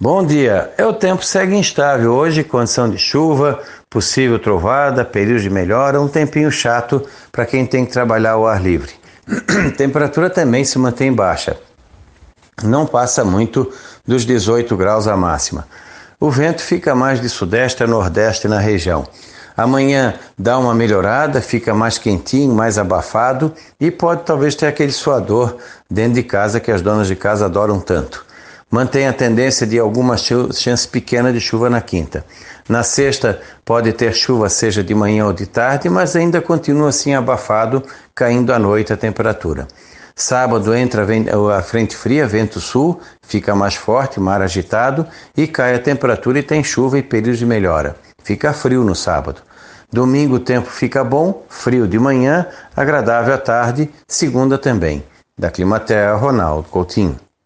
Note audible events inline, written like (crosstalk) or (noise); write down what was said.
Bom dia. É o tempo segue instável hoje, condição de chuva, possível trovada, período de melhora, um tempinho chato para quem tem que trabalhar ao ar livre. (clears throat) Temperatura também se mantém baixa. Não passa muito dos 18 graus a máxima. O vento fica mais de sudeste a nordeste na região. Amanhã dá uma melhorada, fica mais quentinho, mais abafado e pode talvez ter aquele suador dentro de casa que as donas de casa adoram tanto mantém a tendência de alguma chance pequena de chuva na quinta. Na sexta, pode ter chuva, seja de manhã ou de tarde, mas ainda continua assim abafado, caindo à noite a temperatura. Sábado entra a frente fria, vento sul, fica mais forte, mar agitado e cai a temperatura e tem chuva e período de melhora. Fica frio no sábado. Domingo o tempo fica bom, frio de manhã, agradável à tarde, segunda também. Da Climaterra, Ronaldo Coutinho.